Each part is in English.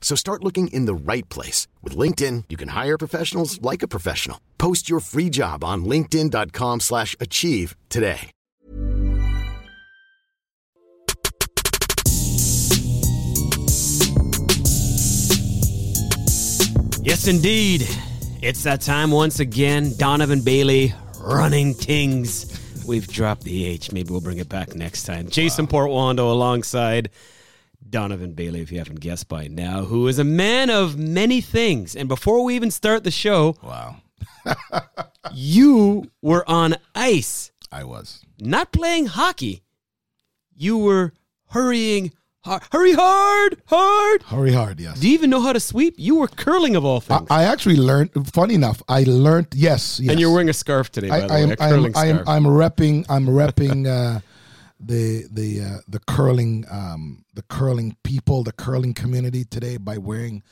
So start looking in the right place. With LinkedIn, you can hire professionals like a professional. Post your free job on linkedin.com slash achieve today. Yes, indeed. It's that time once again. Donovan Bailey running things. We've dropped the H. Maybe we'll bring it back next time. Jason Portuondo alongside Donovan Bailey, if you haven't guessed by now, who is a man of many things. And before we even start the show, Wow. you were on ice, I was. not playing hockey. You were hurrying hard. Hurry hard, hard. Hurry hard, yes. Do you even know how to sweep? You were curling of all I, things. I actually learned, funny enough, I learned, yes, yes. and you're wearing a scarf today, by I, the I way, am, a I am, curling I am. I'm repping, I'm repping uh, the the uh, the curling um, the curling people, the curling community today by wearing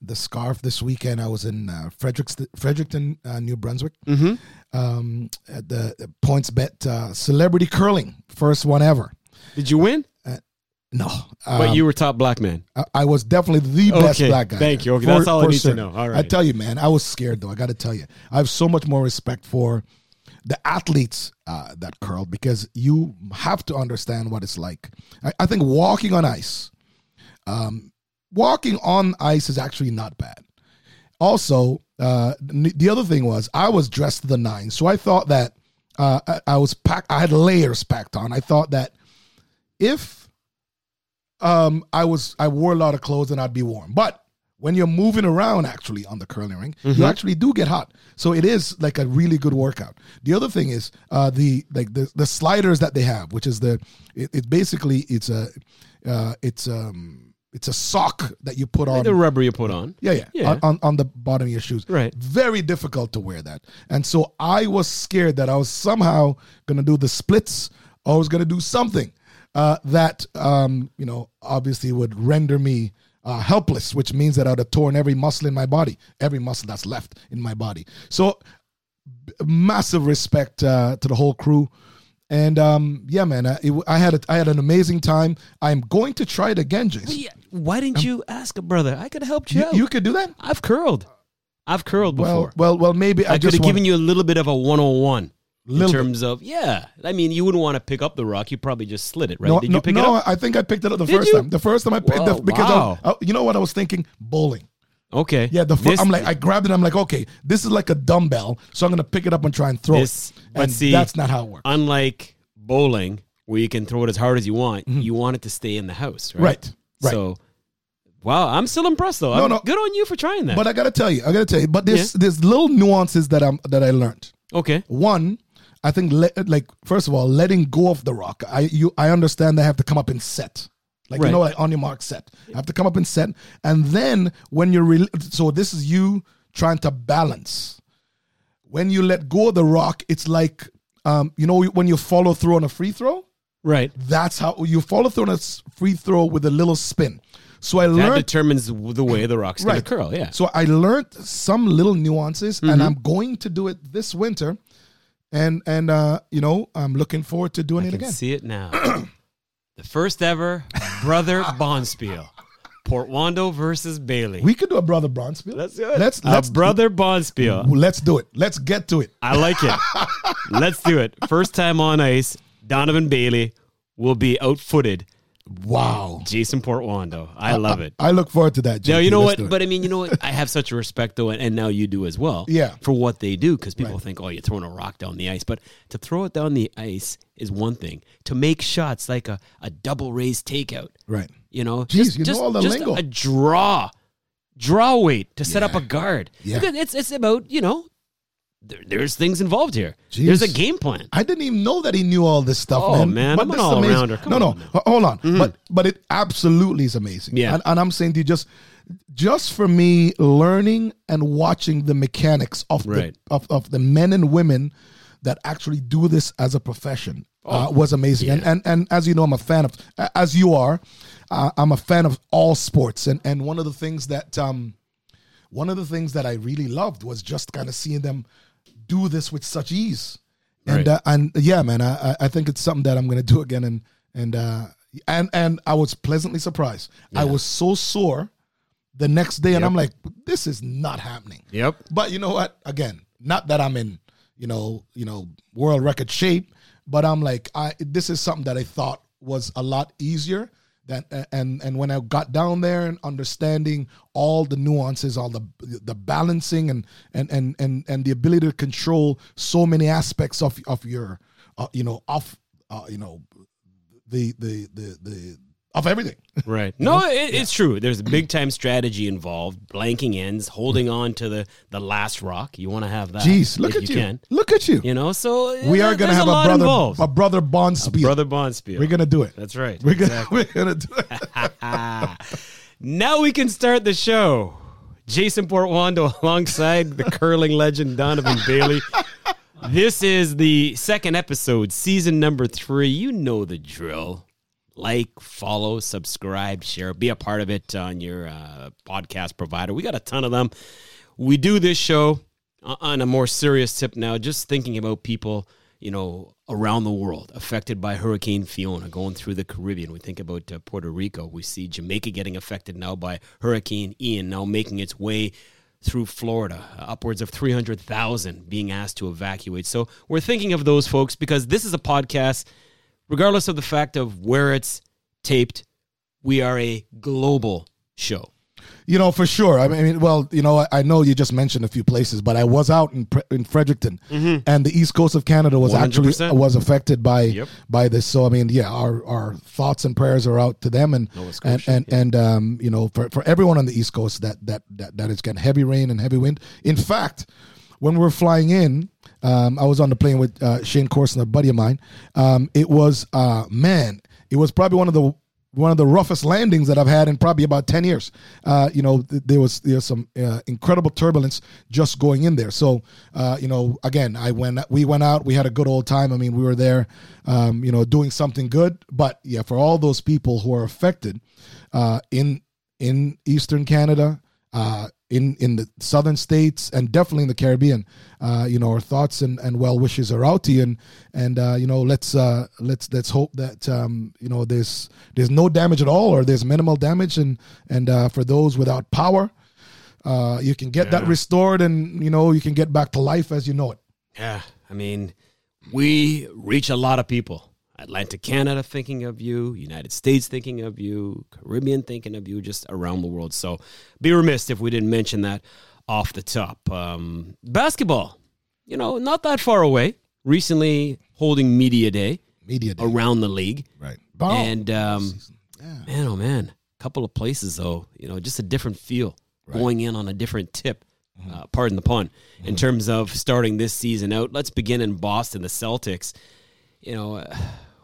the scarf. This weekend, I was in uh, Fredericks, Fredericton, uh, New Brunswick, Mm-hmm. um, at the Points Bet uh, Celebrity Curling, first one ever. Did you win? No, but um, you were top black man. I, I was definitely the best black guy. thank you. Okay, that's all I need to know. All I tell you, man, I was scared though. I got to tell you, I have so much more respect for the athletes uh, that curl because you have to understand what it's like. I, I think walking on ice, um, walking on ice is actually not bad. Also, uh, the other thing was I was dressed to the nines, so I thought that uh, I, I was packed. I had layers packed on. I thought that if um, I was I wore a lot of clothes and I'd be warm. But when you're moving around actually on the curling ring, you actually do get hot. So it is like a really good workout. The other thing is uh, the like the, the sliders that they have, which is the it, it basically it's a uh, it's um it's a sock that you put on the rubber you put on. yeah, yeah, Yeah. On, on on the bottom of your shoes. Right. Very difficult to wear that. And so I was scared that I was somehow going to do the splits or I was going to do something uh, that, um, you know, obviously would render me uh, helpless, which means that I would have torn every muscle in my body, every muscle that's left in my body. So b- massive respect uh, to the whole crew. And um, yeah, man, I, it, I had a, I had an amazing time. I'm going to try it again, Jason. Yeah, Why didn't you ask a brother? I could have helped you. You, out. you could do that. I've curled. I've curled Well, before. well, well. Maybe I, I, could have given you a little bit of a 101 in Little bit. terms of, yeah. I mean, you wouldn't want to pick up the rock. You probably just slid it, right? No, Did no, you pick no, it up? I think I picked it up the Did first you? time. The first time I picked Whoa, it because wow. I- you know what I was thinking? Bowling. Okay. Yeah, the fir- This- I'm like I grabbed it. I'm like, okay, this is like a dumbbell, so I'm gonna pick it up and try and throw This- it. but And see, that's not how it works. unlike bowling, where you can throw it as hard as you want, you want it to stay in the house, right? Mm-hmm. Right, right. So, wow, I'm still impressed though. No, I'm- no. Good on you for trying that. But I gotta tell you, I gotta tell you. But there's there's little nuances that I'm that I learned. okay. One, I think le- like first of all, letting go of the rock. I you I understand they have to come up in set. Like Right. you know, like on your mark, set. I have to come up in set, and then when you're re- so this is you trying to balance. When you let go of the rock, it's like um, you know when you follow through on a free throw. Right. That's how you follow through on a free throw with a little spin. So I That learned determines the way the rock's going Right. to curl. Yeah. so I learned some little nuances, Mm-hmm. and I'm going to do it this winter. And and uh, you know, I'm looking forward to doing I it can again. see it now. the first ever brother Bonspiel. Portuondo versus Bailey. We could do a brother Bonspiel. let's do it. Let's A let's brother Bonspiel. let's do it. Let's get to it. I like it. Let's do it. First time on ice, Donovan Bailey will be outfooted Wow. Jason Portuondo. I love it. I look forward to that. No, JP. you know Let's what? But I mean, you know what? I have such a respect though, and, and now you do as well. Yeah. For what they do, because people Right. think, oh, you're throwing a rock down the ice, but to throw it down the ice is one thing. To make shots like a, a double raised takeout, right. you know, Jeez, you know all the just lingo. a draw, draw weight to set up a guard. Yeah. It's it's about you know, there's things involved here. Jeez. There's a game plan. I didn't even know that he knew all this stuff, Oh, man. man, I'm this an is amazing. all-rounder. Come no, no, on. Mm-hmm. hold on. But but it absolutely is amazing. Yeah. and, and I'm saying to you, just just for me, learning and watching the mechanics of Right. the of, of the men and women that actually do this as a profession uh, was amazing. And, and and as you know, I'm a fan of as you are. Uh, I'm a fan of all sports, and and one of the things that um, one of the things that I really loved was just kind of seeing them do this with such ease. And Right. uh, and yeah, man, I I- think it's something that I'm gonna do again. And and uh, and and I was pleasantly surprised. I was so sore the next day, and Yep. I'm like, this is not happening. Yep. But you know what? Again, not that I'm in you know you know world record shape, but I'm like, I this is something that I thought was a lot easier. Than, and and when I got down there and understanding all the nuances, all the the balancing and and and and and the ability to control so many aspects of of your uh, you know of uh, you know the the the the of everything. Right. No, it, it's true. There's a big time strategy involved, blanking ends, holding on to the, the last rock. You want to have that. Jeez, look at you! Can. Look at you! You know, so we are gonna have a, lot brother involved. a brother Bonspiel. brother Bonspiel. We're gonna do it. That's right. We're gonna we're gonna do it. now we can start the show. Jason Portuondo alongside the curling legend Donovan Bailey. This is the second episode, season number three. You know the drill. Like, follow, subscribe, share, be a part of it on your uh, podcast provider. We got a ton of them. We do this show on a more serious tip now, just thinking about people, you know, around the world affected by Hurricane Fiona going through the Caribbean. We think about uh, Puerto Rico. We see Jamaica getting affected now by Hurricane Ian, now making its way through Florida, uh, upwards of 300,000 being asked to evacuate. So we're thinking of those folks because this is a podcast, regardless of the fact of where it's taped, we are a global show. You know, for sure. I mean, well, you know, I, know you just mentioned a few places, but I was out in in Fredericton, and the east coast of Canada was actually 100%. was affected by Yep. by this. So, I mean, yeah, our our thoughts and prayers are out to them, and Nova and Scotia, and, and um, you know, for, for everyone on the east coast that that that that is getting heavy rain and heavy wind. In fact, when we were flying in, um, I was on the plane with uh, Shayne Corson, a buddy of mine. Um, it was uh, man, it was probably one of the one of the roughest landings that I've had in probably about ten years. Uh, you know, th- there was there some uh, incredible turbulence just going in there. So, uh, you know, again, I went we went out, we had a good old time. I mean, we were there, um, you know, doing something good. But yeah, for all those people who are affected uh, in in Eastern Canada, uh, in in the southern states, and definitely in the Caribbean. Uh, you know, our thoughts and, and well wishes are out to you, and and uh, you know, let's uh, let's let's hope that um, you know there's there's no damage at all, or there's minimal damage, and and uh, for those without power, uh, you can get that restored, and you know, you can get back to life as you know it. Yeah, I mean, we reach a lot of people. Atlantic Canada thinking of you, United States thinking of you, Caribbean thinking of you, just around the world. So be remiss if we didn't mention that off the top. Um, basketball, you know, not that far away. Recently holding Media Day Media day, around the league. right? And um, man, oh man, a couple of places though, you know, just a different feel going in on a different tip. Uh, pardon the pun. In terms of starting this season out, let's begin in Boston. The Celtics, you know, uh,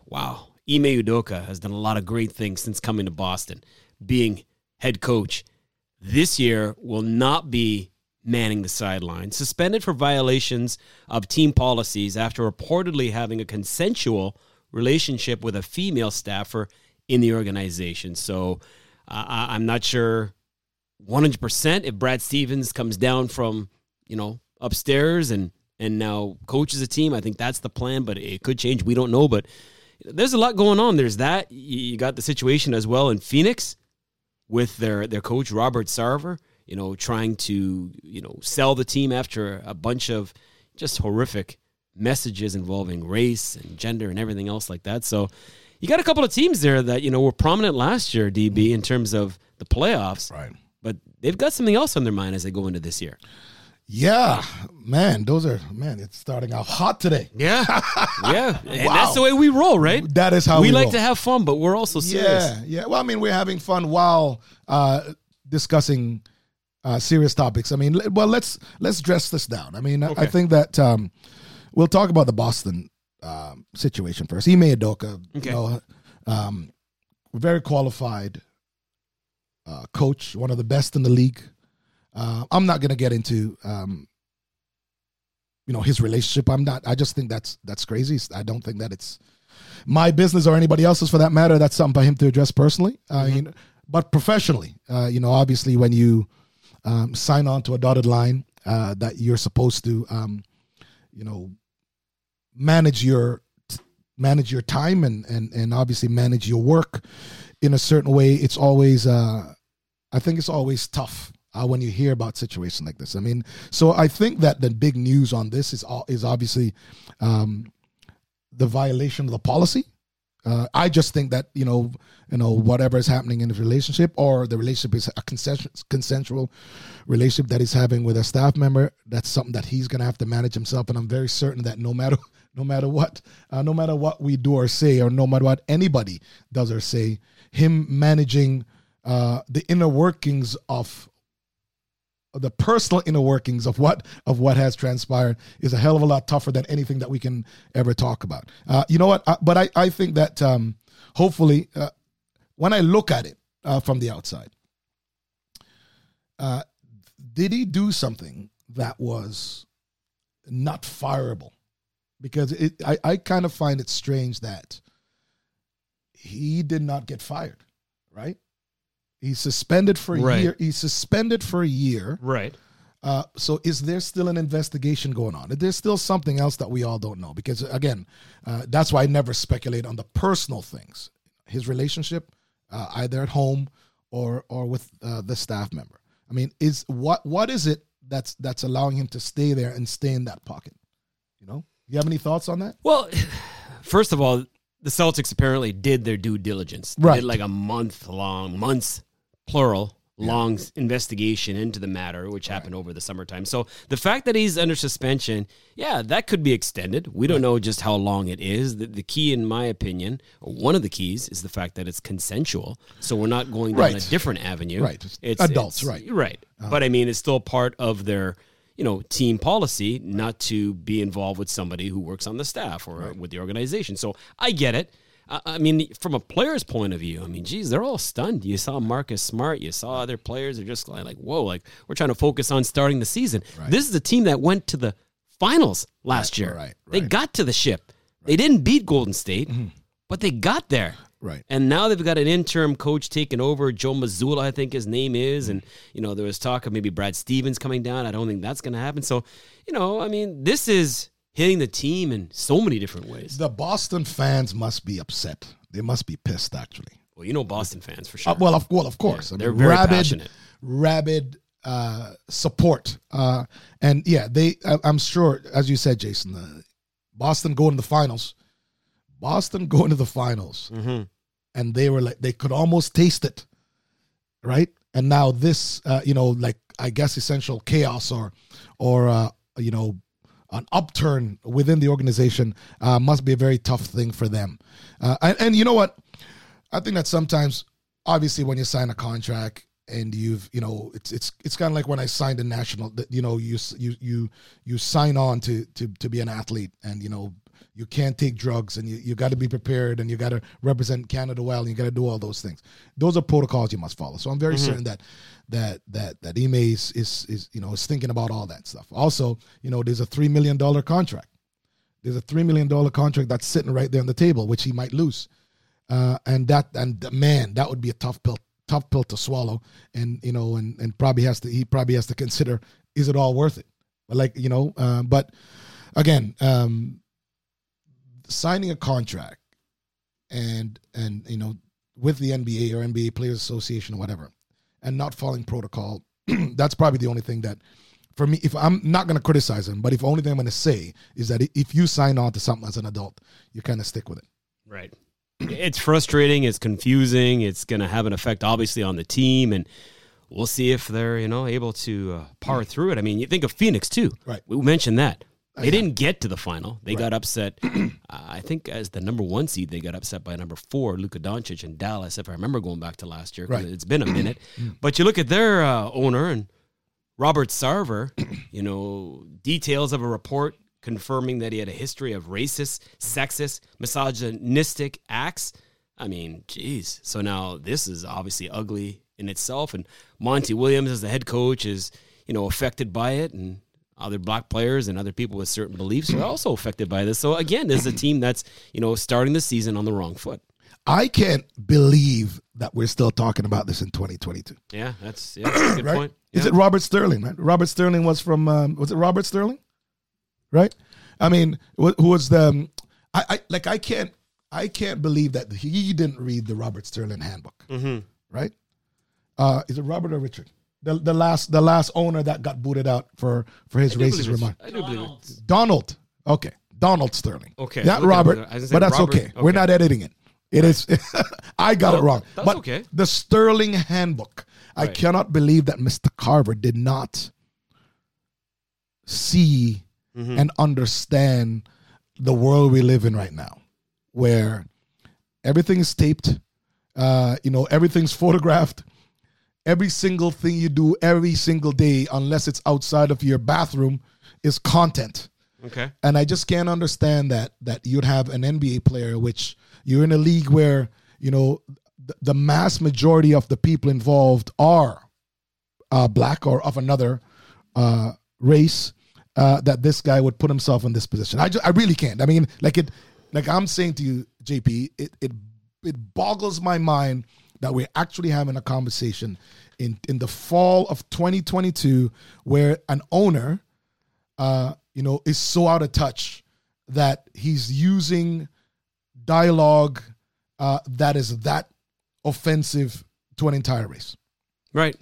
wow, Ime Udoka has done a lot of great things since coming to Boston, being head coach. This year will not be manning the sideline, suspended for violations of team policies after reportedly having a consensual relationship with a female staffer in the organization. So uh, I'm not sure 100% if Brad Stevens comes down from, you know, upstairs and and now coaches a team. I think that's the plan, but it could change. We don't know, but there's a lot going on. There's that. You got the situation as well in Phoenix with their their coach Robert Sarver, you know, trying to, you know, sell the team after a bunch of just horrific messages involving race and gender and everything else like that. So you got a couple of teams there that you know were prominent last year, DB, in terms of the playoffs. Right. But they've got something else on their mind as they go into this year. Yeah, man, those are man. It's starting out hot today. Yeah, yeah, and Wow. that's the way we roll, right? That is how we, we like roll. to have fun, but we're also serious. Yeah, yeah. Well, I mean, we're having fun while uh, discussing uh, serious topics. I mean, well, let's let's dress this down. I mean, I- I think that um, we'll talk about the Boston um, situation first. Ime Udoka, Okay. you know, um, very qualified uh, coach, one of the best in the league. Uh, I'm not going to get into. Um, you know his relationship. I'm not. I just think that's that's crazy. I don't think that it's my business or anybody else's for that matter. That's something for him to address personally. Uh, you know, but professionally, uh, you know, obviously when you um, sign on to a dotted line, uh, that you're supposed to, um, you know, manage your manage your time and and and obviously manage your work in a certain way. It's always, uh, I think, it's always tough. Uh, when you hear about situations like this, I mean, so I think that the big news on this is is obviously um, the violation of the policy. Uh, I just think that you know, you know, whatever is happening in the relationship, or the relationship is a consensual, consensual relationship that he's having with a staff member. That's something that he's going to have to manage himself. And I'm very certain that no matter, no matter what, uh, no matter what we do or say, or no matter what anybody does or say, him managing uh, the inner workings of the personal inner workings of what of what has transpired is a hell of a lot tougher than anything that we can ever talk about. Uh, you know what? I, but I, I think that um, hopefully, uh, when I look at it uh, from the outside, uh, did he do something that was not fireable? Because it, I, I kind of find it strange that he did not get fired, right? He's suspended for a Right. year. He's suspended for a year. Right. Uh, so is there still an investigation going on? There's still something else that we all don't know because again, uh, that's why I never speculate on the personal things, his relationship, uh, either at home or or with uh, the staff member. I mean, is what what is it that's that's allowing him to stay there and stay in that pocket? You know, you have any thoughts on that? Well, first of all, the Celtics apparently did their due diligence. They Right. did like a month long, months plural, long s- investigation into the matter, which happened over the summertime. So the fact that he's under suspension, yeah, that could be extended. We don't know just how long it is. The, the key, in my opinion, or one of the keys, is the fact that it's consensual. So we're not going down Right. a different avenue. Right. It's adults, right. Uh-huh. Right. But I mean, it's still part of their, you know, team policy not to be involved with somebody who works on the staff or with the organization. So I get it. I, I mean, from a player's point of view, I mean, geez, they're all stunned. You saw Marcus Smart. You saw other players. They're just like, like, whoa, like we're trying to focus on starting the season. This is a team that went to the finals last year. right, They right. Mm-hmm. got to the ship. They didn't beat Golden State, but they got there. Right. And now they've got an interim coach taking over, Joe Mazzulla, I think his name is. And, you know, there was talk of maybe Brad Stevens coming down. I don't think that's going to happen. So, you know, I mean, this is hitting the team in so many different ways. The Boston fans must be upset. They must be pissed, actually. Well, you know, Boston fans for sure. Uh, well, of well, of course. I they're mean, very rabid, passionate. rabid uh, support, uh, and yeah, they. I, I'm sure, as you said, Jason, uh, Boston going to the finals. Boston going to the finals, Mm-hmm. and they were like they could almost taste it, right? And now this, uh, you know, like I guess essential chaos or, or uh, you know, an upturn within the organization uh, must be a very tough thing for them. Uh, and, and you know what? I think that sometimes, obviously, when you sign a contract and you've, you know, it's it's it's kind of like when I signed a national. That you know, you you you you sign on to to to be an athlete, and you know, you can't take drugs, and you you got to be prepared, and you got to represent Canada well, and you got to do all those things. Those are protocols you must follow. So I'm very certain that that that that Ime is, is is you know is thinking about all that stuff. Also, you know, there's a three million dollar contract. There's a three million dollar contract that's sitting right there on the table, which he might lose uh, and that and man, that would be a tough pill, tough pill to swallow. And you know, and and probably has to he probably has to consider is it all worth it? But like you know, uh, but again, um, signing a contract and and you know with the NBA or NBA Players Association or whatever, and not following protocol, that's probably the only thing that. For me, if I'm not going to criticize him, but if only thing I'm going to say is that if you sign on to something as an adult, you kind of stick with it. Right. it's frustrating. It's confusing. It's going to have an effect, obviously, on the team, and we'll see if they're you know able to uh, power through it. I mean, you think of Phoenix too. Right. We mentioned that they didn't get to the final. They got upset. uh, I think as the number one seed, they got upset by number four, Luka Doncic in Dallas. If I remember going back to last year, Right. it's been a minute. but you look at their uh, owner and Robert Sarver. You know details of a report confirming that he had a history of racist, sexist, misogynistic acts. I mean, geez. So now this is obviously ugly in itself, and Monty Williams as the head coach is you know affected by it, and other black players and other people with certain beliefs are also affected by this. So again, this is a team that's you know starting the season on the wrong foot. I can't believe that we're still talking about this in 2022. Yeah, that's, yeah, that's a good right? point. Is it Robert Sterling? Right? Robert Sterling was from. Um, was it Robert Sterling? Right. I mean, who who was the? um, I, I like. I can't. I can't believe that he didn't read the Robert Sterling handbook. Mm-hmm. Right. Uh, is it Robert or Richard? The, the last the last owner that got booted out for for his I racist believe remark. I do believe it. Donald. Okay. Donald Sterling. Okay, Not Robert. it. I was gonna say But that's Robert- okay. We're not editing it. It is. I got No, it wrong. that's but okay. the Sterling handbook. I Right. cannot believe that Mr. Sarver did not see Mm-hmm. and understand the world we live in right now, where everything is taped, uh, you know, everything's photographed. Every single thing you do every single day, unless it's outside of your bathroom, is content. Okay. And I just can't understand that that you'd have an NBA player, which you're in a league where you know the, the mass majority of the people involved are uh, black or of another uh, race. Uh, that this guy would put himself in this position. I, ju- I really can't. I mean, like it, like I'm saying to you, JP, it it it boggles my mind that we're actually having a conversation in in the fall of 2022 where an owner uh, you know, is so out of touch that he's using dialogue uh, that is that offensive to an entire race. Right.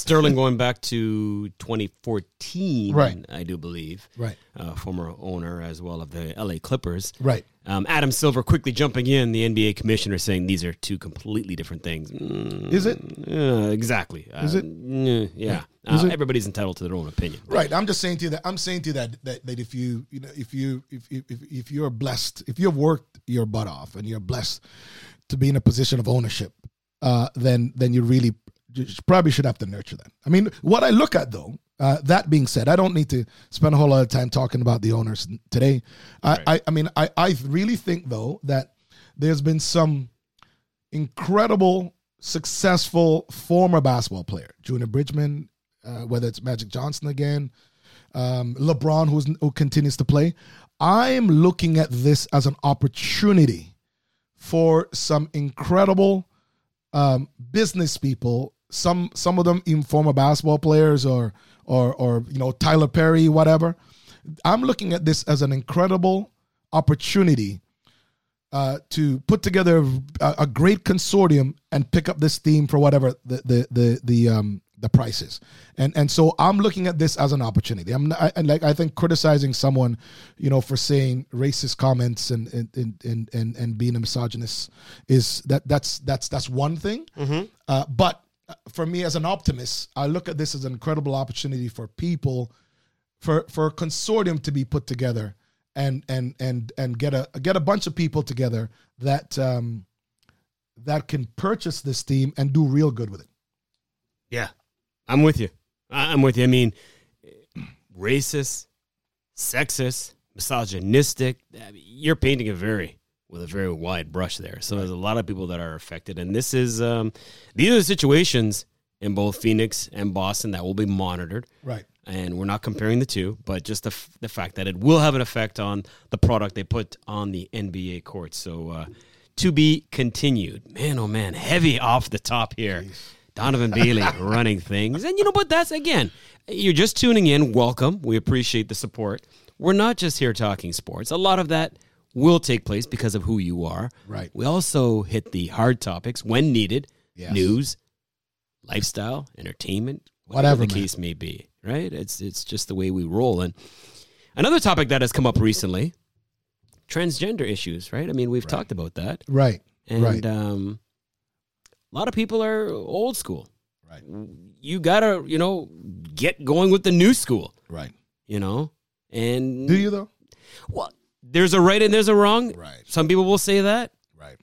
Sterling going back to 2014, Right. I do believe. Right. Uh, former owner as well of the LA Clippers. Right. Um, Adam Silver quickly jumping in, the NBA commissioner saying these are two completely different things. Mm, Is it? uh, exactly. Is Uh, it? mm, yeah. Is it? Everybody's entitled to their own opinion. Right. I'm just saying to you that I'm saying to you that that, that if you you know if you if, if if if you're blessed if you've worked your butt off and you're blessed to be in a position of ownership, uh, then then you really probably should have to nurture that. I mean, what I look at though, uh, that being said, I don't need to spend a whole lot of time talking about the owners today. I I, I mean I I really think though that there's been some incredible, successful former basketball player, Junior Bridgeman, uh, whether it's Magic Johnson again, um, LeBron, who's, who continues to play. I'm looking at this as an opportunity for some incredible um, business people. Some some of them even former basketball players or or or you know Tyler Perry, whatever. I'm looking at this as an incredible opportunity uh, to put together a, a great consortium and pick up this theme for whatever the the the the um the price is. And and so I'm looking at this as an opportunity. I'm not, I, I like I think criticizing someone, you know, for saying racist comments and and and and and, and being a misogynist is that that's that's that's one thing. Uh, but for me as an optimist, I look at this as an incredible opportunity for people for for a consortium to be put together and and and and get a get a bunch of people together that um that can purchase this team and do real good with it. Yeah, I'm with you. I'm with you. I mean, racist, sexist, misogynistic. I mean, You're painting a very with a very wide brush there. So there's a lot of people that are affected, and this is um, these are the situations in both Phoenix and Boston that will be monitored. Right. And we're not comparing the two, but just the, f- the fact that it will have an effect on the product they put on the NBA court. So uh, to be continued. Man, oh man, heavy off the top here. Donovan Bailey running things. And you know, but that's again, you're just tuning in. Welcome. We appreciate the support. We're not just here talking sports. A lot of that will take place because of who you are. Right. We also hit the hard topics when needed Yes. news, lifestyle, entertainment, Whatever, the man. case may be. Right? It's it's just the way we roll. And another topic that has come up recently: transgender issues, right? I mean, we've talked about that, Right. and right. um, a lot of people are old school. right. You gotta, you know, get going with the new school, Right. you know, and Do you though? Well, there's a right and there's a wrong. Right. Some people will say that. Right.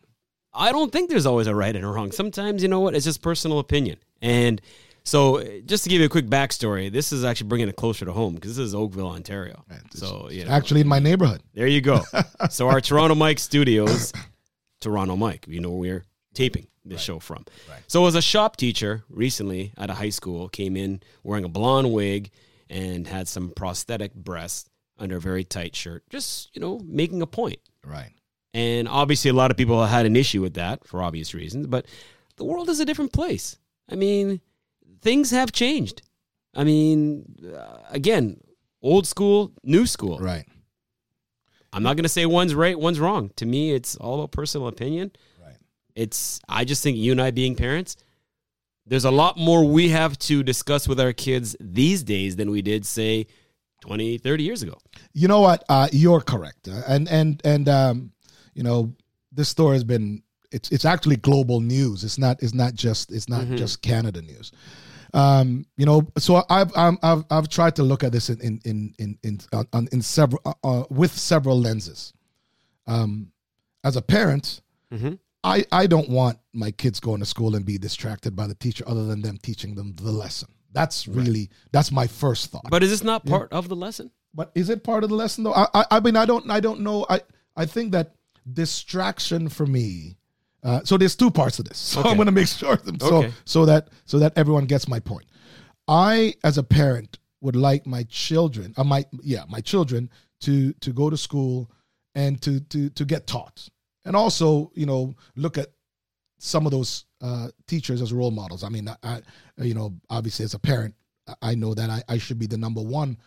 I don't think there's always a right and a wrong. Sometimes, you know what? It's just personal opinion. And so, uh, just to give you a quick backstory, this is actually bringing it closer to home because this is Oakville, Ontario. So, you know, Actually, in my neighborhood. there you go. so, our Toronto Mike studios, Toronto Mike, you know, where we're taping this show from. So, as a shop teacher recently at a high school, came in wearing a blonde wig and had some prosthetic breasts under a very tight shirt, just, you know, making a point. Right. And obviously, a lot of people had an issue with that for obvious reasons, but the world is a different place. I mean, things have changed. I mean, uh, again, old school, new school. Right. I'm not going to say one's right, one's wrong. To me, it's all about personal opinion. Right. It's, I just think you and I being parents, there's a lot more we have to discuss with our kids these days than we did, say, 20, 30 years ago. You know what? Uh, you're correct, Uh, and and and um, you know, this story has been it's it's actually global news. It's not it's not just it's not just Canada news. Um, you know, so I've I'm, I've I've tried to look at this in in in in in, on, in several uh, uh, with several lenses. Um, as a parent, I I don't want my kids going to school and be distracted by the teacher, other than them teaching them the lesson. That's really that's my first thought. But is this not part of the lesson? But is it part of the lesson though? I, I, I mean, I don't, I don't know. I, I think that distraction for me. Uh, so there's two parts of this. So Okay. I'm going to make sure them so Okay. so that so that everyone gets my point. I, as a parent, would like my children, uh, my yeah, my children to to go to school and to to to get taught, and also you know look at some of those uh, teachers as role models. I mean, I, I you know obviously as a parent, I- know that I, I should be the number one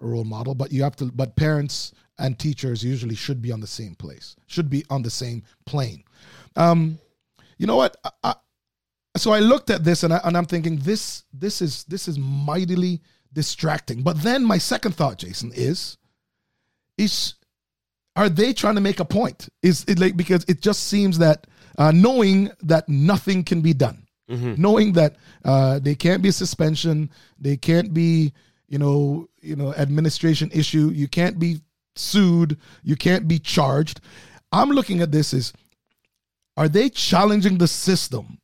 role model, but you have to. But parents and teachers usually should be on the same place, should be on the same plane. Um, you know what? I, I, so I looked at this and, I, and I'm thinking this this is this is mightily distracting. But then my second thought, Jason, is is are they trying to make a point? Is it like because it just seems that uh, knowing that nothing can be done, knowing that uh, they can't be suspension, they can't be you know you know administration issue, you can't be sued, you can't be charged. I'm looking at this as are they challenging the system?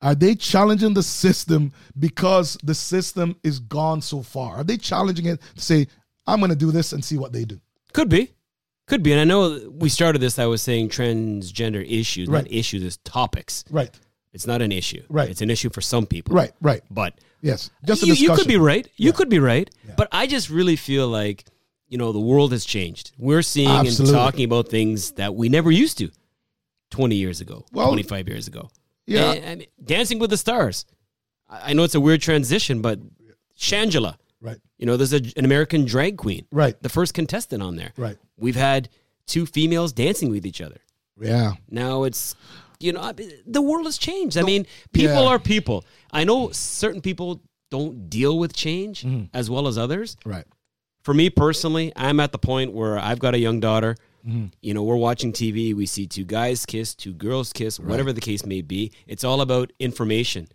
Are they challenging the system because the system is gone so far? Are they challenging it to say, I'm going to do this and see what they do? Could be. Could be. And I know we started this, I was saying transgender issues, Right. not issues as topics. Right, It's not an issue. Right. It's an issue for some people. right, right. But Yes, just a you, discussion. you could be right. You could be right. But I just really feel like, you know, the world has changed. We're seeing Absolutely. and talking about things that we never used to 20 years ago, Well, 25 years ago. yeah. And- and Dancing with the Stars. I I know it's a weird transition, but Shangela, Right, you know, there's a, an American drag queen, right, the first contestant on there. right. We've had two females dancing with each other. Yeah, Now it's, you know, the world has changed. I mean, people Yeah. are people. I know certain people don't deal with change Mm-hmm. as well as others. right. For me personally, I'm at the point where I've got a young daughter. Mm-hmm. You know, we're watching TV. We see two guys kiss, two girls kiss, whatever the case may be. It's all about information.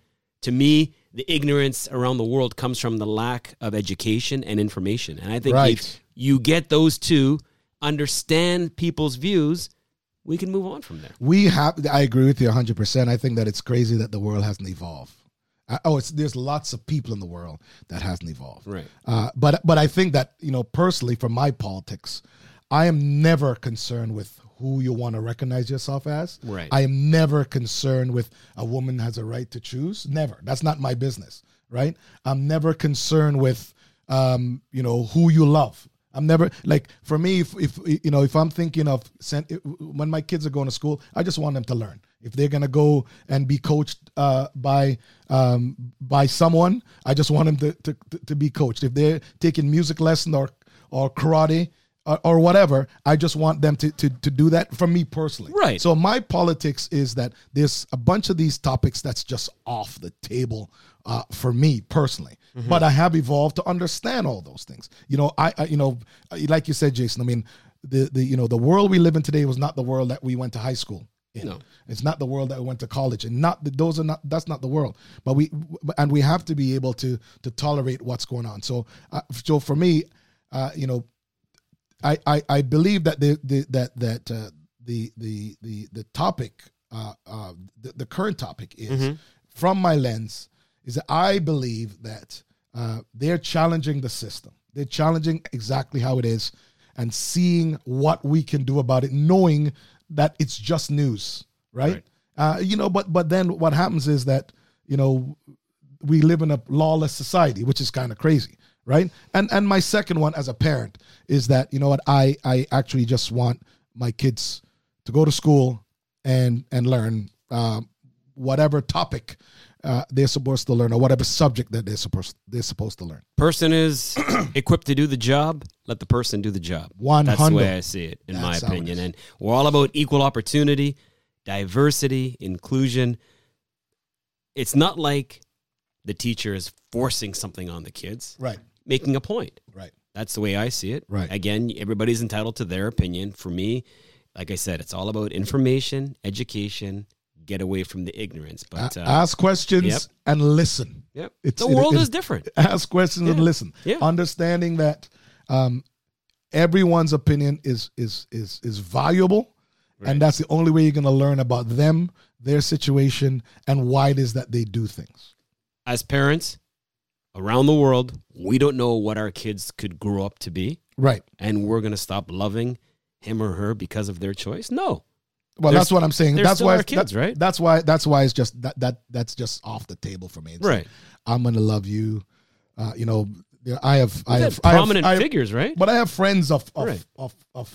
To me, the ignorance around the world comes from the lack of education and information. And I think Right. if you get those two, understand people's views, we can move on from there. We have. I agree with you 100. percent I think that it's crazy that the world hasn't evolved. Uh, oh, it's there's lots of people in the world that hasn't evolved. Right. Uh, but but I think that you know personally for my politics, I am never concerned with who you want to recognize yourself as. Right. I am never concerned with a woman has a right to choose. Never. That's not my business. Right. I'm never concerned with um, you know who you love. I'm never like for me if, if you know if I'm thinking of sent, when my kids are going to school, I just want them to learn. If they're gonna go and be coached uh, by um, by someone, I just want them to, to to be coached. If they're taking music lesson or or karate or, or whatever, I just want them to, to to do that for me personally. Right. So my politics is that there's a bunch of these topics that's just off the table uh, for me personally. But I have evolved to understand all those things. You know, I, I you know, like you said, Jason. I mean, the the you know the world we live in today was not the world that we went to high school in. No. It's not the world that we went to college, and not those are not that's not the world. But we and we have to be able to to tolerate what's going on. So uh, so for me, uh, you know, I, I I believe that the, the that that uh, the the the the topic uh, uh, the, the current topic is from my lens is that I believe that uh, they're challenging the system. They're challenging exactly how it is and seeing what we can do about it, knowing that it's just news, right? Right. Uh, you know, but but then what happens is that you know we live in a lawless society, which is kind of crazy, right? And and my second one as a parent is that you know what I I actually just want my kids to go to school and and learn um, whatever topic uh, they're supposed to learn or whatever subject that they're supposed they're supposed to learn. Person is equipped to do the job. Let the person do the job. One That's the way I see it, in my That's it opinion. And we're all about equal opportunity, diversity, inclusion. It's not like the teacher is forcing something on the kids, Right, making a point. right. That's the way I see it. Right. Again, everybody's entitled to their opinion. For me, like I said, it's all about information, education, get away from the ignorance. But uh, ask questions yep. and listen. yep. It's- the it- world it- is different. Ask questions and listen. Yeah. Understanding that um, everyone's opinion is is is is valuable, and that's the only way you're going to learn about them, their situation, and why it is that they do things. As parents around the world, we don't know what our kids could grow up to be, Right. and we're going to stop loving him or her because of their choice. No. Well, They're that's what I'm saying. That's why kids, that- right? That's why. That's why it's just that that that's just off the table for me. It's Right. like, I'm going to love you. Uh, you know, I have I have I have- prominent I have- figures, right? but I have friends of of Right. of, of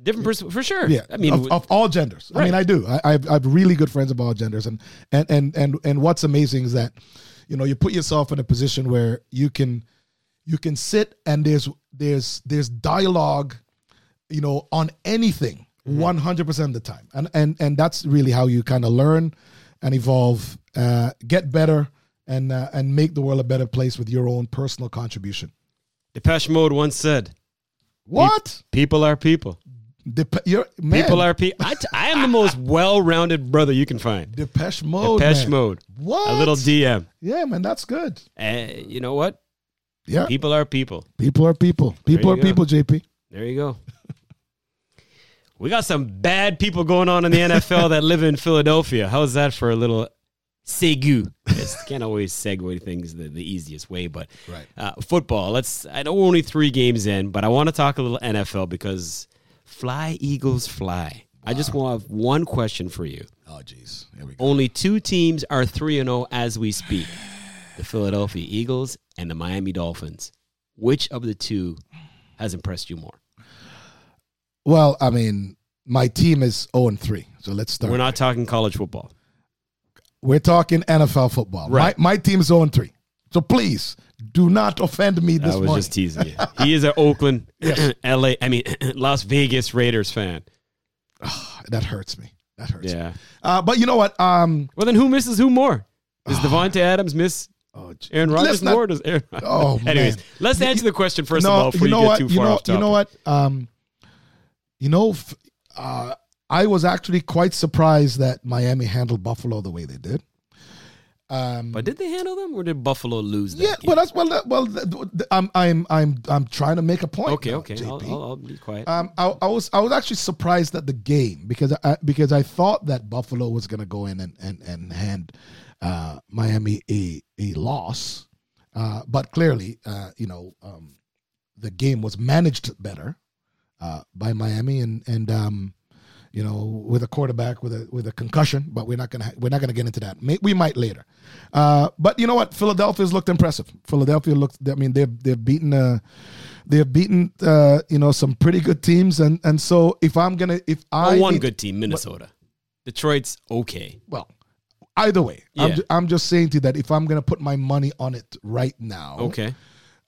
Different person for sure. yeah, I mean, of, of all genders. I mean, I do. I, I've, I've really good friends of all genders, and and and and and what's amazing is that, you know, you put yourself in a position where you can, you can sit and there's there's there's dialogue, you know, on anything Mm-hmm. one hundred percent of the time, and and and that's really how you kind of learn, and evolve, uh, get better, and uh, and make the world a better place with your own personal contribution. Depeche Mode once said, What? "People are people. Dep- People are people." I, t- I am the most well-rounded brother you can find. Depeche Mode. Depeche man. Mode. What? A little DM. Yeah, man, that's good. Uh, you know what? Yeah, People are people. people are people. People are go. people. JP. There you go. we got some bad people going on in the NFL that live in Philadelphia. How's that for a little segue? Can't always segue things the, the easiest way, but Right. uh, football. Let's. I know we're only three games in, but I want to talk a little NFL because fly Eagles fly. I just want to have one question for you. Oh, jeez. Here we go. Only two teams are 3 and 0 as we speak the Philadelphia Eagles and the Miami Dolphins. Which of the two has impressed you more? Well, I mean, my team is 0 and 3. So let's start. We're not talking college football. We're talking NFL football. Right. My, my team is 0 and 3. So please do not offend me this I was morning. just teasing you. He is an Oakland, LA, I mean, Las Vegas Raiders fan. that hurts me. That hurts me. Yeah. Uh, but you know what? Um, Well, then who misses who more? Does Davante Adams miss oh, Aaron Rodgers not- more? or Does Aaron Oh, Anyways, man. let's answer the question first no, of all before you, know get what? too you know, off topic. You know what? Um, you know, uh, I was actually quite surprised that Miami handled Buffalo the way they did. Um, But did they handle them, or did Buffalo lose that yeah, game? well, that's well, that, well. th- th- I'm, I'm, I'm, I'm trying to make a point. okay, now, okay. I'll, I'll, I'll be quiet. Um, I, I was I was actually surprised at the game because I because I thought that Buffalo was going to go in and and and hand uh, Miami a a loss, uh, but clearly, uh, you know, um, the game was managed better uh, by Miami and and um, you know with a quarterback with a with a concussion. But we're not gonna we're not gonna get into that. May, we might later. Uh, but you know what? Philadelphia's looked impressive. Philadelphia looked. I mean, they've they've beaten. Uh, they've beaten uh, you know some pretty good teams, and and so if I'm gonna if I oh, one need- good team, Minnesota. Detroit's okay. well, either way, I'm ju- I'm just saying to you that if I'm gonna put my money on it right now, Okay.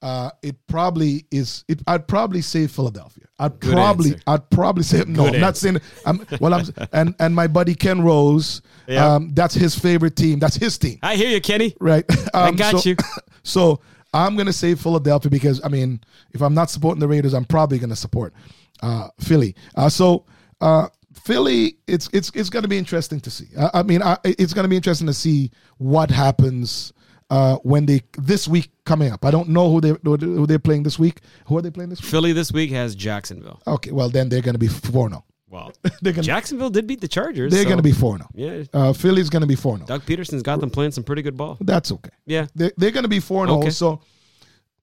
Uh, it probably is. It, I'd probably say Philadelphia. I'd Good probably, answer. I'd probably say no. Good I'm not saying. I'm well. I'm and and my buddy Ken Rose. Yeah. Um, that's his favorite team. That's his team, I hear you, Kenny. right? I Um, got so, you. So I'm gonna say Philadelphia because I mean, if I'm not supporting the Raiders, I'm probably gonna support uh, Philly. Uh, so uh, Philly, it's it's it's going to be interesting to see. I, I mean, I, it's going to be interesting to see what happens uh, when they this week coming up. I don't know who they who they're playing this week. Who are they playing this week? Philly this week has Jacksonville. Okay, well then they're going to be four zero. Well, gonna Jacksonville did beat the Chargers. they're so- going to be four zero. Yeah, Uh, Philly's going to be four zero. Doug Pederson's got them playing some pretty good ball. That's okay. Yeah. They're, they're going to be four zero. Okay. So,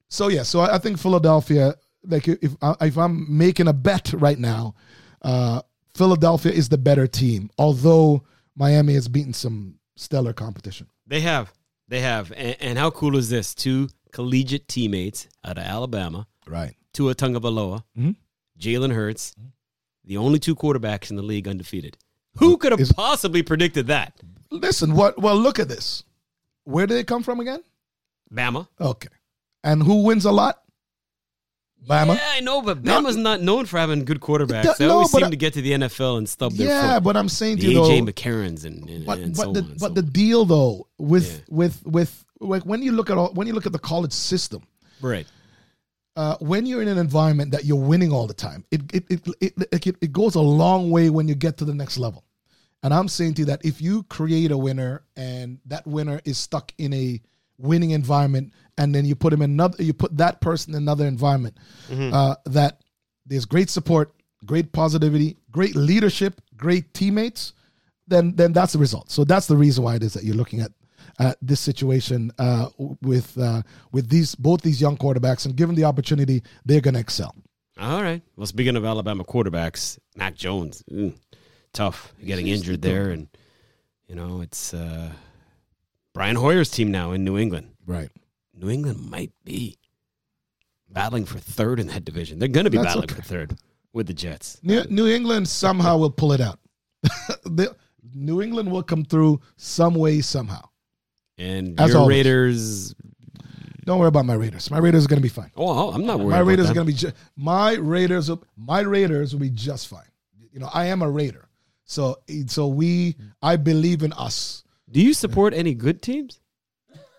so yeah. So I I think Philadelphia. Like if if I'm making a bet right now, uh, Philadelphia is the better team. Although Miami has beaten some stellar competition. They have. They have. And, and how cool is this? Two collegiate teammates out of Alabama, Right. Tua Tagovailoa, Mhm. Jalen Hurts, the only two quarterbacks in the league undefeated. Who could have Is- possibly predicted that? Listen. What? Well, look at this. Where do they come from again? Bama. Okay. And who wins a lot? Bama. Yeah, I know, but No. Bama's not known for having good quarterbacks. No, They always seem I- to get to the NFL and stub their Yeah, foot. but I'm saying to The you AJ though. McCarrons and, and, but and but so the on. but so the deal though with Yeah. with with like when you look at all when you look at the college system, right. uh, when you're in an environment that you're winning all the time, it it it, it, it it goes a long way when you get to the next level. And I'm saying to you that if you create a winner and that winner is stuck in a winning environment, and then you put him in another, you put that person in another environment, uh, that there's great support, great positivity, great leadership, great teammates, then then that's the result. So that's the reason why it is that you're looking at uh, this situation uh, with uh, with these both these young quarterbacks, and given the opportunity, they're going to excel. All right. Well, speaking of Alabama quarterbacks, Mac Jones, mm, tough getting injured there, and you know it's uh, Brian Hoyer's team now in New England. Right. New England might be battling for third in that division. They're going to be That's battling okay. for third with the Jets. New, New England somehow will pull it out. The- New England will come through some way somehow. And As your always. Raiders. Don't worry about my Raiders. My Raiders are going to be fine. Oh, I'm not worried. my Raiders are going to be ju- my Raiders. will- My Raiders will be just fine. You know, I am a Raider, so so we. I believe in us. Do you support any good teams?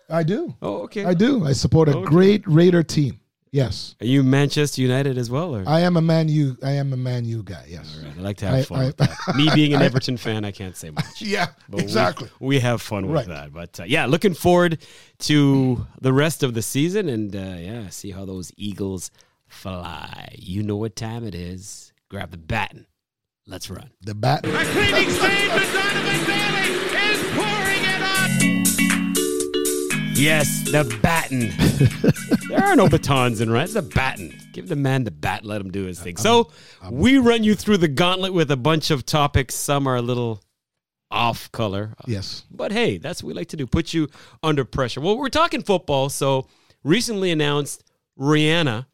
I do. Oh, okay. I do. I support a Okay. great Raider team. Yes, Are you Manchester United as well? Or? I am a Man U. I am a Man U guy. Yes. All right, I like to have I- fun I- with that. Me being an Everton fan, I can't say much. Yeah. But exactly. We, have fun with Right. that. But uh, yeah, looking forward to the rest of the season and uh, yeah, see how those Eagles fly. You know what time it is. Grab the baton. Let's run. The bat. A cleaning save, and Donovan Bailey Yes, the baton. there are no batons in right. It's a baton. Give the man the bat. Let him do his thing. So we run you through the gauntlet with a bunch of topics. Some are a little off color. Yes. But hey, that's what we like to do. Put you under pressure. Well, we're talking football. So recently announced Rihanna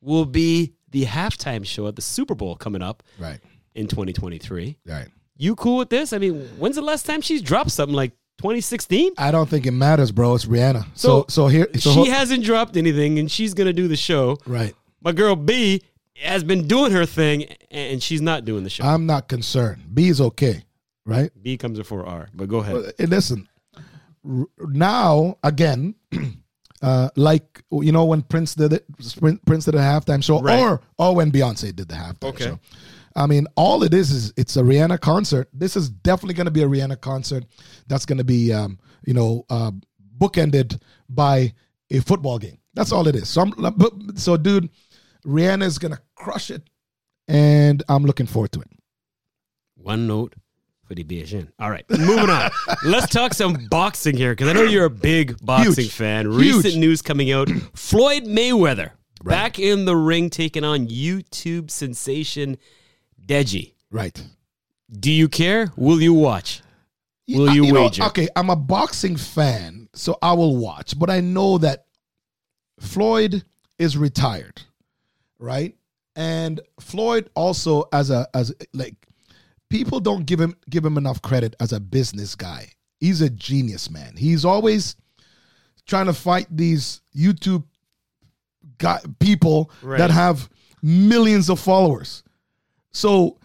will be the halftime show at the Super Bowl coming up Right. in 2023. Right. You cool with this? I mean, when's the last time she's dropped something like 2016? I don't think it matters, bro. It's Rihanna. So- So so here. So she ho- hasn't dropped anything and she's going to do the show. right. My girl B has been doing her thing and she's not doing the show. I'm not concerned. B is okay. Right. B comes before R, but go ahead. Uh, listen, now again, uh, like you know when Prince did it, Prince did a halftime show, Right. or or when Beyonce did the halftime Okay. show. I mean, all it is is it's a Rihanna concert. This is definitely going to be a Rihanna concert. That's going to be, um, you know, uh, bookended by a football game. That's all it is. So, I'm, so dude, Rihanna is going to crush it, and I'm looking forward to it. One note for the BHN. All right, moving on. Let's talk some boxing here because I know you're a big boxing Huge. fan. Huge. Recent news coming out Floyd Mayweather back in the ring taking on YouTube sensation Deji. Right. Do you care? Will you watch? Will you know, wager? okay, I'm a boxing fan, so I will watch. But I know that Floyd is retired, right? And Floyd also as a as like people don't give him give him enough credit as a business guy. He's a genius, man. He's always trying to fight these YouTube guy, people Right. that have millions of followers. So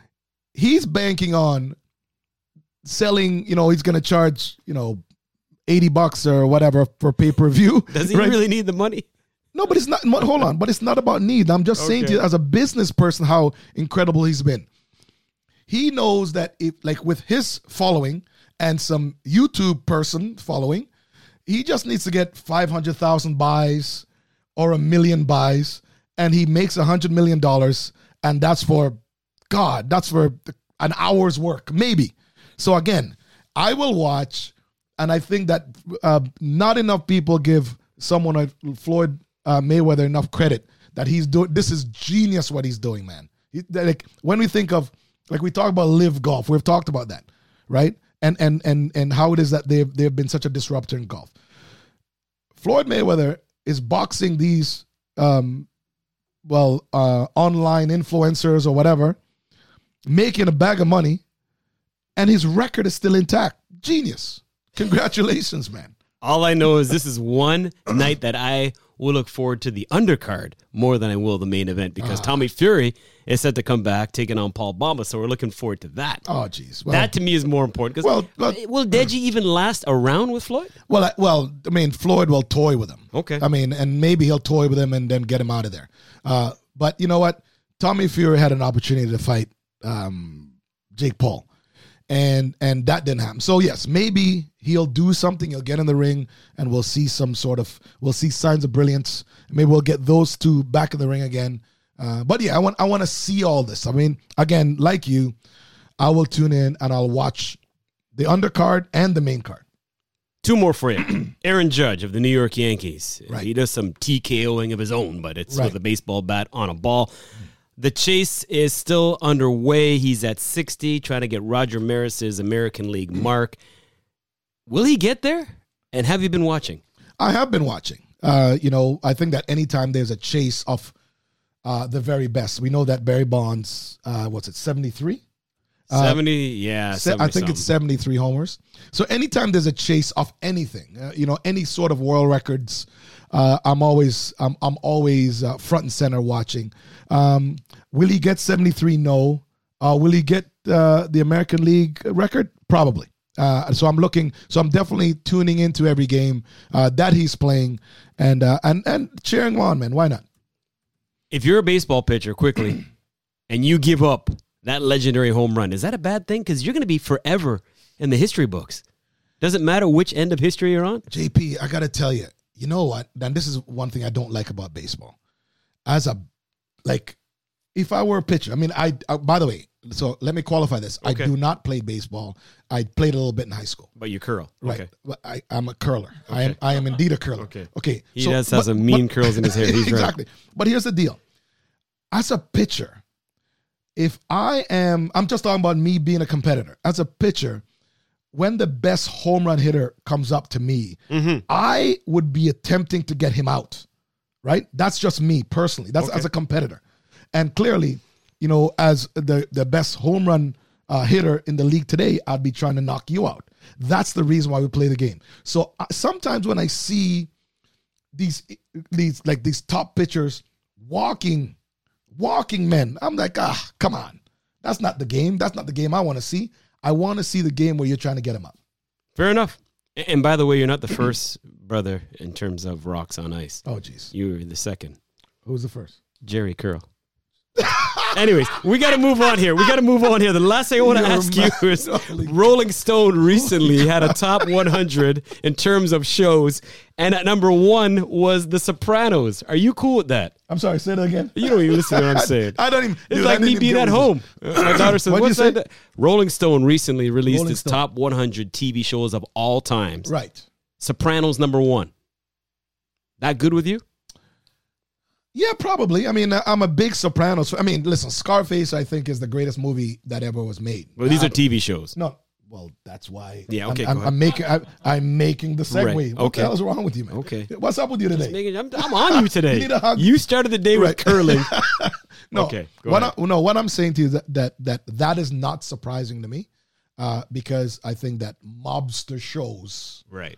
he's banking on selling, you know, he's going to charge, you know, 80 bucks or whatever for pay per view. Does he really need the money? No, but it's not. Hold on, but it's not about need. I'm just saying to you, as a business person, how incredible he's been. He knows that if, like, with his following and some YouTube person following, he just needs to get five hundred thousand buys or a million buys, and he makes a hundred million dollars, and that's for God, that's for an hour's work, maybe. So again, I will watch, and I think that uh, not enough people give someone like Floyd uh, Mayweather enough credit that he's doing. This is genius what he's doing, man. He- like when we think of, like we talk about live golf, we've talked about that, right? And and and and how it is that they've they've been such a disruptor in golf. Floyd Mayweather is boxing these um, well, uh, online influencers or whatever, making a bag of money, and his record is still intact. Genius. Congratulations, man. All I know is this is one night that I will look forward to the undercard more than I will the main event Ah. because Tommy Fury is set to come back taking on Paul Bamba, so we're looking forward to that. Oh, jeez. Well, that to me is more important because Well, well- will Deji even last around with Floyd? well, I, well, I mean, Floyd will toy with him. Okay. I mean, and maybe he'll toy with him and then get him out of there. Uh, but you know what? Tommy Fury had an opportunity to fight um, Jake Paul, and and that didn't happen. So yes, maybe he'll do something. He'll get in the ring, and we'll see some sort of we'll see signs of brilliance. Maybe we'll get those two back in the ring again. Uh, but yeah, I want I want to see all this. I mean, again, like you, I will tune in and I'll watch the undercard and the main card. Two more for you. Aaron Judge of the New York Yankees. Right. He does some TKOing of his own, but it's Right. with a baseball bat on a ball. The chase is still underway. He's at 60, trying to get Roger Maris's American League mark. Will he get there? And have you been watching? I have been watching. Uh, you know, I think that anytime there's a chase of uh, the very best, we know that Barry Bonds, uh, what's it, 73? 70, yeah. Se- 70 I think it's 73 homers. So anytime there's a chase of anything, uh, you know, any sort of world records, uh, I'm always I'm, I'm always uh, front and center watching. Um, will he get 73? No. Uh, will he get uh, the American League record? Probably. Uh, so I'm looking. So I'm definitely tuning into every game uh, that he's playing, and uh, and and cheering on, man. Why not? If you're a baseball pitcher, quickly, and you give up that legendary home run, is that a bad thing? Because you're going to be forever in the history books. Doesn't matter which end of history you're on. JP, I gotta tell you, you know what? And this is one thing I don't like about baseball. As a like, if I were a pitcher, I mean, I uh, by the way, so let me qualify this. I do not play baseball. I played a little bit in high school. But you curl. Right. Okay. But I, I'm a curler. I am I am indeed a curler. Okay. Okay. He does have some mean curls in his hair. He's right. exactly. But here's the deal. As a pitcher, if I am I'm just talking about me being a competitor. As a pitcher, when the best home run hitter comes up to me, Mm-hmm. I would be attempting to get him out. Right? That's just me personally. That's as a competitor. And clearly, you know, as the the best home run uh, hitter in the league today, I'd be trying to knock you out. That's the reason why we play the game. So uh, sometimes when I see these these like these top pitchers walking walking men, I'm like, ah, come on. That's not the game. That's not the game I want to see. I want to see the game where you're trying to get him up. Fair enough. And by the way, you're not the first brother in terms of rocks on ice. Oh, jeez. You were the second, Who was the first? Jerry Curl. Anyways, we got to move on here. We got to move on here. The last thing I want to ask mad. you is Holy- Rolling Stone recently had a top 100 in terms of shows, and at number one was The Sopranos. Are you cool with that? I'm sorry. Say that again. You don't even listen to what I'm saying. I don't even. It's dude, like me being at home. My daughter says, "What's that?" Rolling Stone recently released Rolling its Stone. top 100 TV shows of all times. Right. Sopranos number one. That good with you? Yeah, probably. I mean, I'm a big Sopranos. I mean, listen, Scarface, I think, is the greatest movie that ever was made. Well, these Uh, are TV shows. No, well, that's why. Yeah, I'm- okay, I'm. I'm making. I, I'm making the segue. Right, What okay. the hell is wrong with you, man? Okay. What's up with you today? Megan, I'm, I'm on you today. You need a hug. You started the day with Right. curling. No, Okay, what. I, no, what I'm saying to you that that that that is not surprising to me, uh, because I think that mobster shows right.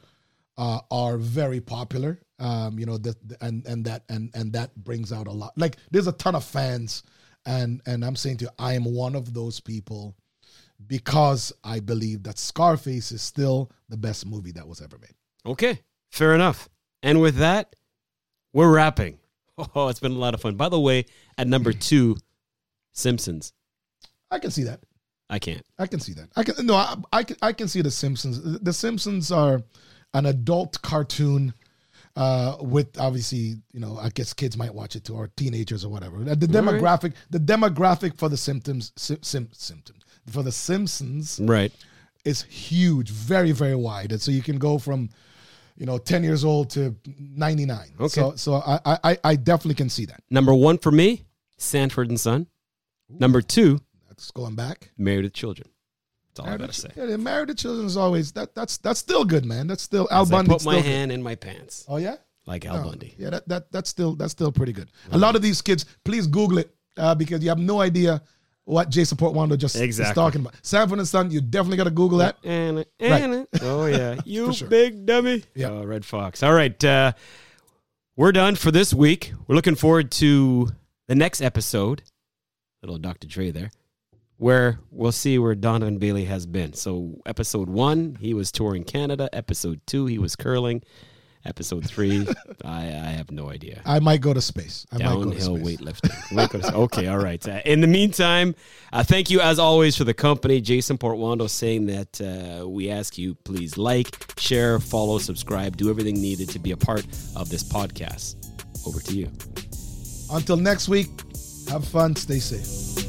Uh, are very popular. Um, you know, the, the- and and that and and that brings out a lot. Like, there's a ton of fans, and and I'm saying to you, I am one of those people, because I believe that Scarface is still the best movie that was ever made. Okay. Fair enough. And with that, we're wrapping. Oh, it's been a lot of fun. By the way, at number two, Simpsons. I can see that. I can't. I can see that. I can no. I, I can. I can see the Simpsons. The Simpsons are an adult cartoon. Uh, with obviously, you know, I guess kids might watch it too, or teenagers or whatever. The demographic, the demographic for the symptoms, sim, sim, symptoms for the Simpsons Right. is huge, very, very wide, and so you can go from, you know, ten years old to ninety nine. Okay. So, so I, I, I definitely can see that. Number one for me, Sanford and Son. Number two, That's going back. Married with Children. All I Married gotta to, say. Yeah, the married to children is always that. That's that's still good, man. That's still Al I Bundy. put my hand in my pants, Oh yeah. like Al Oh, Bundy. Yeah, that, that that's still that's still pretty good. A lot of these kids, please Google it uh, because you have no idea what Jason Portuondo just is Exactly. talking about. Sanford and Son, you definitely got to Google that. And, and oh yeah, you sure. big dummy. Yeah. Oh, Redd Foxx. All right, uh, we're done for this week. We're looking forward to the next episode. Little Dr. Dre there, where we'll see where Donovan Bailey has been. So, episode one, he was touring Canada. Episode two, he was curling. Episode three, I, I have no idea. I might go to space. I might go to Downhill space. weightlifting. Might go to- okay, all right. Uh, in the meantime, uh, thank you as always for the company. Jason Portuondo saying that uh, we ask you please like, share, follow, subscribe, do everything needed to be a part of this podcast. Over to you. Until next week, have fun, stay safe.